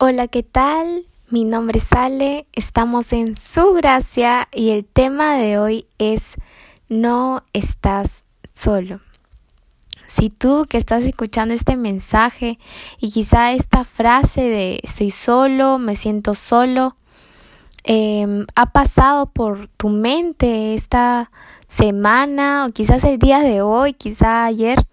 Hola, ¿qué tal? Mi nombre es Ale, estamos en su gracia y el tema de hoy es No estás solo. Si tú que estás escuchando este mensaje y quizá esta frase de estoy solo, me siento solo, em, ha pasado por tu mente esta semana o quizás el día de hoy, quizá ayer,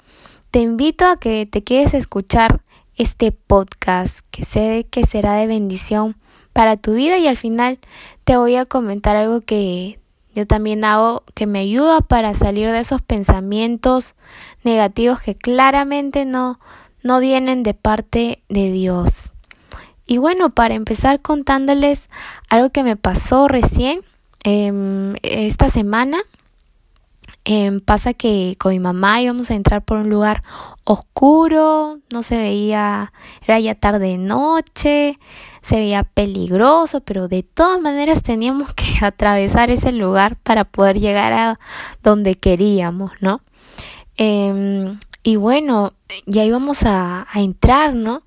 te invito a que te quedes a escuchar este podcast que sé que será de bendición para tu vida y al final te voy a comentar algo que yo también hago que me ayuda para salir de esos pensamientos negativos que claramente no, no vienen de parte de Dios. Y bueno, para empezar contándoles algo que me pasó recién em, esta semana. Em, pasa que con mi mamá íbamos a entrar por un lugar oscuro, no se veía, era ya tarde noche, se veía peligroso, pero de todas maneras teníamos que atravesar ese lugar para poder llegar a donde queríamos, ¿no? Em, y bueno, ya íbamos a, a, entrar, ¿no?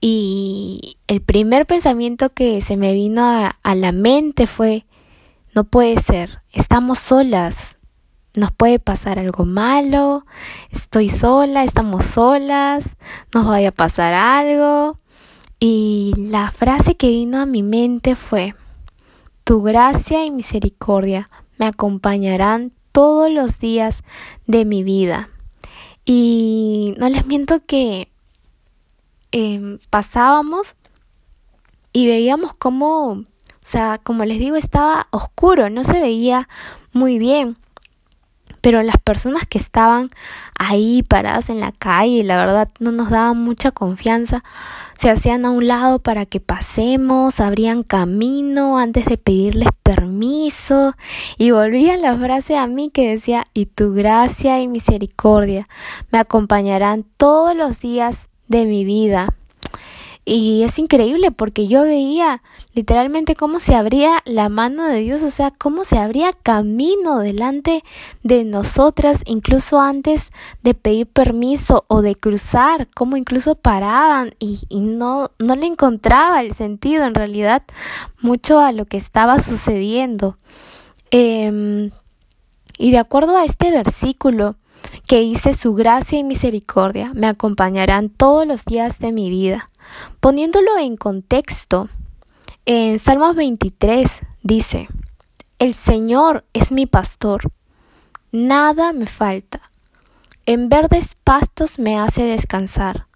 Y el primer pensamiento que se me vino a, a la mente fue, no puede ser, estamos solas, nos puede pasar algo malo, estoy sola, estamos solas, nos vaya a pasar algo. Y la frase que vino a mi mente fue, tu gracia y misericordia me acompañarán todos los días de mi vida. Y no les miento que eh, pasábamos y veíamos cómo, o sea, como les digo, estaba oscuro, no se veía muy bien pero las personas que estaban ahí paradas en la calle, la verdad no nos daban mucha confianza, se hacían a un lado para que pasemos, abrían camino antes de pedirles permiso y volvían la frase a mí que decía, y tu gracia y misericordia me acompañarán todos los días de mi vida. Y es increíble porque yo veía literalmente cómo se abría la mano de Dios, o sea, cómo se abría camino delante de nosotras, incluso antes de pedir permiso o de cruzar, cómo incluso paraban y, no, no le encontraba el sentido en realidad mucho a lo que estaba sucediendo. Em, y de acuerdo a este versículo, que dice su gracia y misericordia me acompañarán todos los días de mi vida. Poniéndolo en contexto, en Salmos 23 dice, El Señor es mi pastor, nada me falta. En verdes pastos me hace descansar,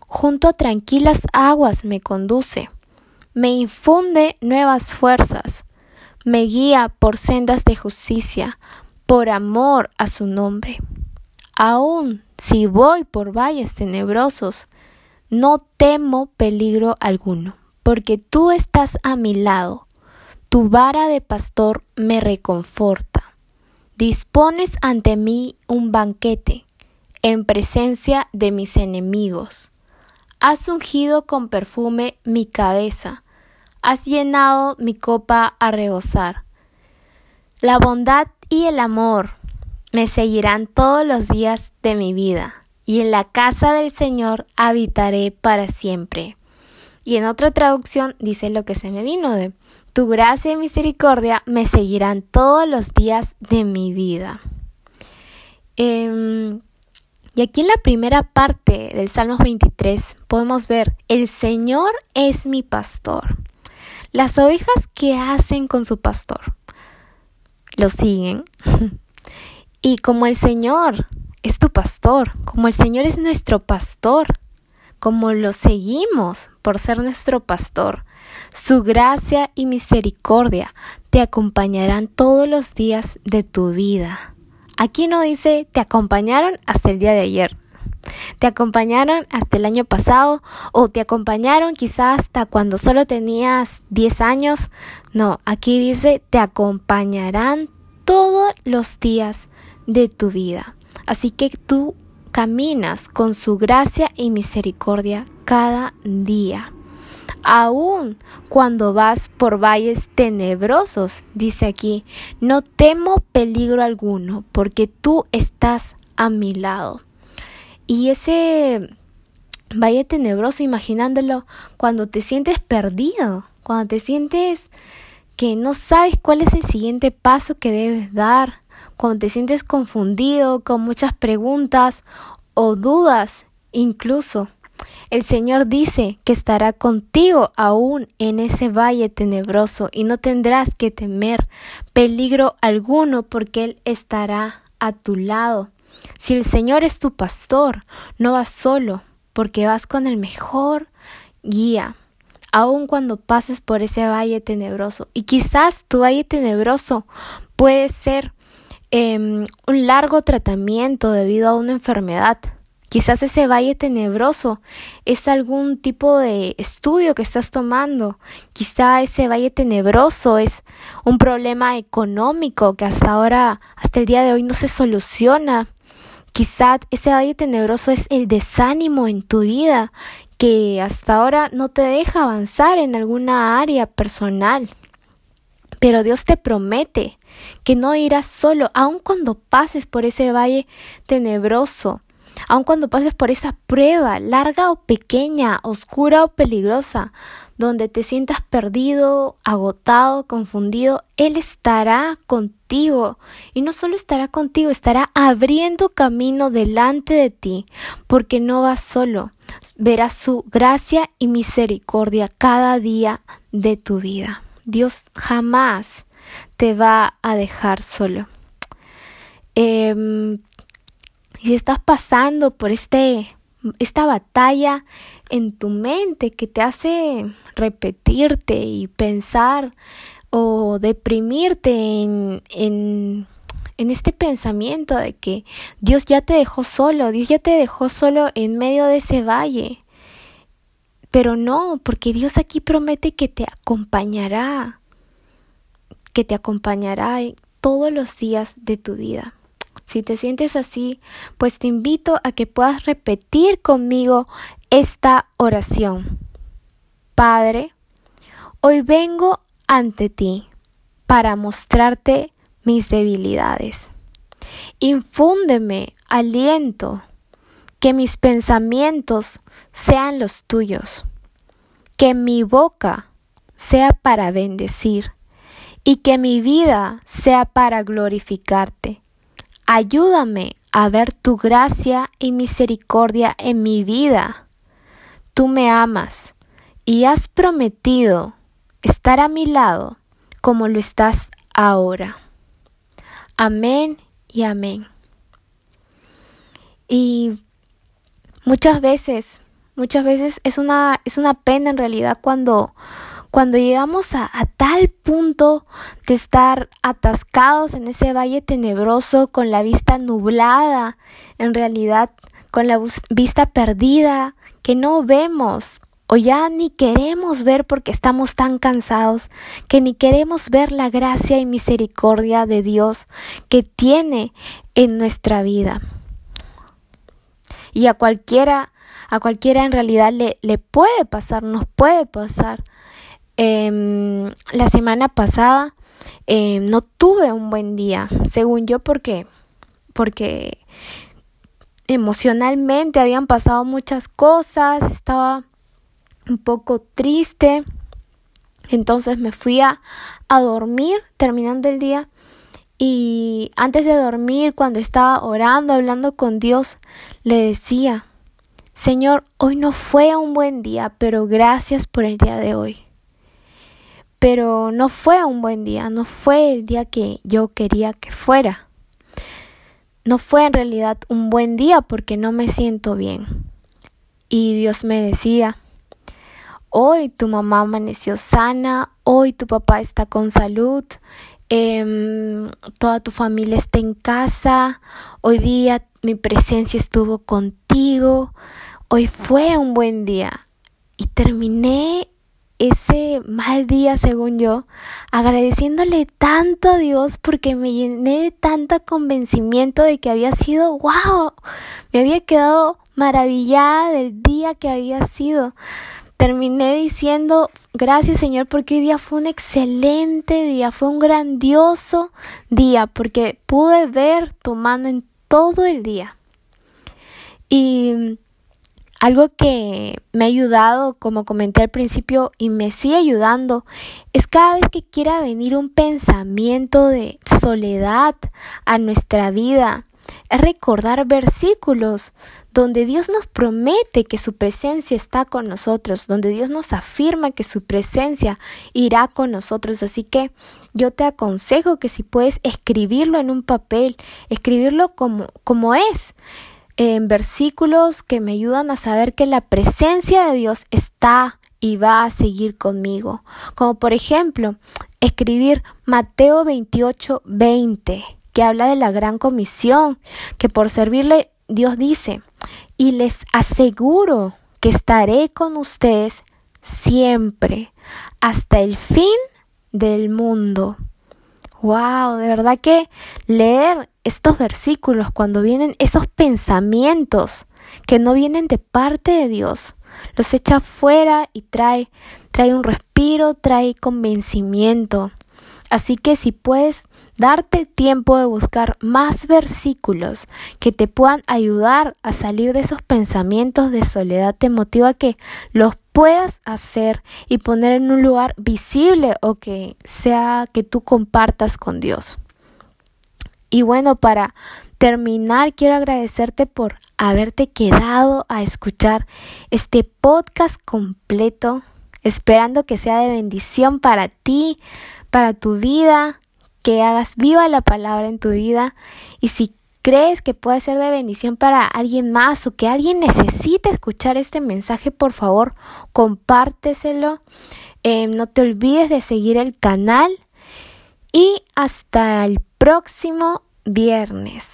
junto a tranquilas aguas me conduce, me infunde nuevas fuerzas, me guía por sendas de justicia, por amor a su nombre. Aun si voy por valles tenebrosos, no temo peligro alguno, porque tú estás a mi lado. Tu vara de pastor me reconforta. Dispones ante mí un banquete en presencia de mis enemigos. Has ungido con perfume mi cabeza. Has llenado mi copa a rebosar. La bondad y el amor me seguirán todos los días de mi vida y en la casa del Señor habitaré para siempre. Y en otra traducción dice lo que se me vino de, tu gracia y misericordia me seguirán todos los días de mi vida. Em, y aquí en la primera parte del Salmos 23 podemos ver, el Señor es mi pastor. Las ovejas, ¿qué hacen con su pastor? Lo siguen. y como el Señor es tu pastor, como el Señor es nuestro pastor, como lo seguimos por ser nuestro pastor. Su gracia y misericordia te acompañarán todos los días de tu vida. Aquí no dice te acompañaron hasta el día de ayer. Te acompañaron hasta el año pasado o te acompañaron quizás hasta cuando solo tenías 10 años. No, aquí dice te acompañarán todos los días de tu vida. Así que tú caminas con su gracia y misericordia cada día. Aún cuando vas por valles tenebrosos, dice aquí, no temo peligro alguno, porque tú estás a mi lado. Y ese valle tenebroso, imaginándolo cuando te sientes perdido, cuando te sientes que no sabes cuál es el siguiente paso que debes dar, cuando te sientes confundido con muchas preguntas o dudas incluso. El Señor dice que estará contigo aún en ese valle tenebroso y no tendrás que temer peligro alguno porque Él estará a tu lado. Si el Señor es tu pastor, no vas solo porque vas con el mejor guía, aun cuando pases por ese valle tenebroso. Y quizás tu valle tenebroso puede ser em, un largo tratamiento debido a una enfermedad Quizás ese valle tenebroso es algún tipo de estudio que estás tomando. Quizá ese valle tenebroso es un problema económico que hasta ahora, hasta el día de hoy no se soluciona. Quizá ese valle tenebroso es el desánimo en tu vida que hasta ahora no te deja avanzar en alguna área personal. Pero Dios te promete que no irás solo, aun cuando pases por ese valle tenebroso aun cuando pases por esa prueba, larga o pequeña, oscura o peligrosa, donde te sientas perdido, agotado, confundido, Él estará contigo. Y no solo estará contigo, estará abriendo camino delante de ti, porque no vas solo. Verás su gracia y misericordia cada día de tu vida. Dios jamás te va a dejar solo. Eh, si estás pasando por este, esta batalla en tu mente que te hace repetirte y pensar o deprimirte en, en, en este pensamiento de que Dios ya te dejó solo, Dios ya te dejó solo en medio de ese valle. Pero no, porque Dios aquí promete que te acompañará, que te acompañará todos los días de tu vida. Si te sientes así, pues te invito a que puedas repetir conmigo esta oración. Padre, hoy vengo ante ti para mostrarte mis debilidades. Infúndeme aliento, que mis pensamientos sean los tuyos, que mi boca sea para bendecir y que mi vida sea para glorificarte. Ayúdame a ver tu gracia y misericordia en mi vida. Tú me amas y has prometido estar a mi lado como lo estás ahora. Amén y amén. Y muchas veces, muchas veces es una, es una pena en realidad cuando cuando llegamos a, tal punto de estar atascados en ese valle tenebroso con la vista nublada, en realidad con la vista perdida, que no vemos o ya ni queremos ver porque estamos tan cansados, que ni queremos ver la gracia y misericordia de Dios que tiene en nuestra vida. Y a cualquiera, a cualquiera en realidad le, le puede pasar, nos puede pasar. Em, la semana pasada em, no tuve un buen día, según yo, porque, porque emocionalmente habían pasado muchas cosas, estaba un poco triste, entonces me fui a, a dormir terminando el día y antes de dormir, cuando estaba orando, hablando con Dios, le decía, Señor, hoy no fue un buen día, pero gracias por el día de hoy pero no fue un buen día, no fue el día que yo quería que fuera. No fue en realidad un buen día porque no me siento bien. Y Dios me decía, hoy tu mamá amaneció sana, hoy tu papá está con salud, em, toda tu familia está en casa, hoy día mi presencia estuvo contigo, hoy fue un buen día. Y terminé ese mal día, según yo, agradeciéndole tanto a Dios porque me llené de tanto convencimiento de que había sido, wow, me había quedado maravillada del día que había sido. Terminé diciendo, gracias Señor, porque hoy día fue un excelente día, fue un grandioso día, porque pude ver tu mano en todo el día. Y algo que me ha ayudado, como comenté al principio, y me sigue ayudando, es cada vez que quiera venir un pensamiento de soledad a nuestra vida, recordar versículos donde Dios nos promete que su presencia está con nosotros, donde Dios nos afirma que su presencia irá con nosotros. Así que yo te aconsejo que si puedes escribirlo en un papel, escribirlo como, como es, en versículos que me ayudan a saber que la presencia de Dios está y va a seguir conmigo. Como por ejemplo, escribir Mateo 28, 20, que habla de la gran comisión, que por servirle Dios dice, y les aseguro que estaré con ustedes siempre hasta el fin del mundo. Wow, de verdad que leer estos versículos cuando vienen esos pensamientos que no vienen de parte de Dios, los echa fuera y trae trae un respiro, trae convencimiento. Así que si puedes darte el tiempo de buscar más versículos que te puedan ayudar a salir de esos pensamientos de soledad, te motiva que los puedas hacer y poner en un lugar visible o que sea que tú compartas con Dios. Y bueno, para terminar, quiero agradecerte por haberte quedado a escuchar este podcast completo, esperando que sea de bendición para ti, para tu vida, que hagas viva la palabra en tu vida y si crees que puede ser de bendición para alguien más o que alguien necesite escuchar este mensaje, por favor, compárteselo. Em, no te olvides de seguir el canal y hasta el próximo viernes.